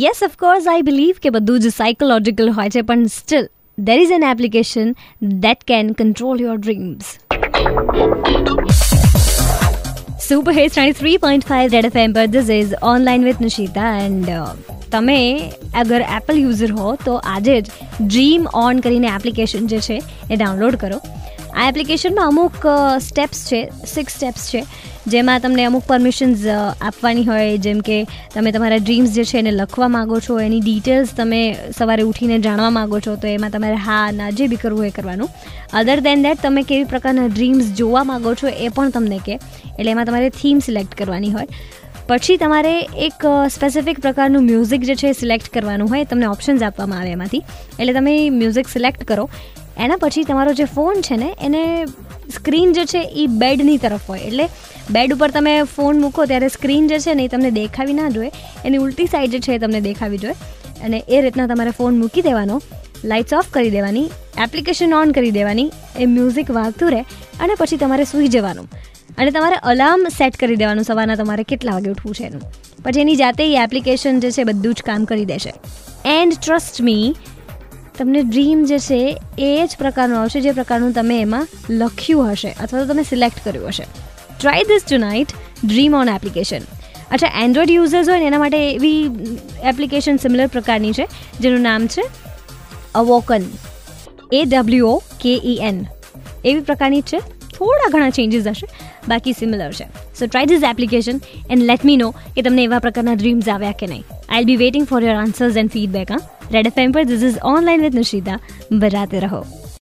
Yes of course I believe કે બધું જ સાયકોલોજીકલ હોય છે, પણ still there is an application that can control your dreams super hits ninety three point five Red F M પર this is online with Nishita and તમે અગર Apple user હો, તો આજે જ ડ્રીમ ઓન કરીને એપ્લિકેશન જે છે, એ ડાઉનલોડ કરો. આ એપ્લિકેશનમાં અમુક સ્ટેપ્સ છે સિક્સ સ્ટેપ્સ છે, જેમાં તમને અમુક પરમિશન્સ આપવાની હોય, જેમ કે તમે તમારા ડ્રીમ્સ જે છે એને લખવા માગો છો, એની ડિટેલ્સ તમે સવારે ઉઠીને જાણવા માગો છો, તો એમાં તમારે હા, ના, જે બી કરવું એ કરવાનું. અધર દેન દેટ તમે કેવી પ્રકારના ડ્રીમ્સ જોવા માગો છો એ પણ તમને કહે એટલે એમાં તમારે થીમ સિલેક્ટ કરવાની હોય. પછી તમારે એક સ્પેસિફિક પ્રકારનું મ્યુઝિક જે છે સિલેક્ટ કરવાનું હોય, તમને ઓપ્શન્સ આપવામાં આવે એમાંથી. એટલે તમે મ્યુઝિક સિલેક્ટ કરો. એના પછી તમારો જે ફોન છે ને, એને સ્ક્રીન જે છે એ બેડની તરફ હોય. એટલે બેડ ઉપર તમે ફોન મૂકો ત્યારે સ્ક્રીન જે છે ને એ તમને દેખાવી ના જોઈએ. એની ઉલટી સાઈડ જે છે એ તમને દેખાવી જોઈએ. અને એ રીતના તમારે ફોન મૂકી દેવાનો. લાઇટ્સ ઓફ કરી દેવાની. એપ્લિકેશન ઓન કરી દેવાની. એ મ્યુઝિક વાગતું રહે અને પછી તમારે સૂઈ જવાનું. અને તમારે અલાર્મ સેટ કરી દેવાનું સવારના તમારે કેટલા વાગે ઉઠવું છે એનું. પછી એની જાતે એ એપ્લિકેશન જે છે બધું જ કામ કરી દેશે. એન્ડ ટ્રસ્ટ મી તમને ડ્રીમ જે છે, એ જ પ્રકારનું આવશે, જે પ્રકારનું તમે એમાં લખ્યું હશે અથવા તો તમે સિલેક્ટ કર્યું હશે. Try this tonight Dream On application અચ્છા એન્ડ્રોઈડ યુઝર્સ હોય ને, એના માટે એવી એપ્લિકેશન સિમિલર પ્રકારની છે, જેનું નામ છે અવોકન એ ડબલ્યુ ઓ કે ઈ એન એવી પ્રકારની છે? થોડા ઘણા ચેન્જીસ હશે. બાકી સિમિલર છે. So try this application and let me know કે તમને એવા પ્રકારના ડ્રીમ્સ આવ્યા કે નહીં. I be waiting for your answers and feedback હા. રેડ એફ પર this is online with Nishita બરાતે રહો.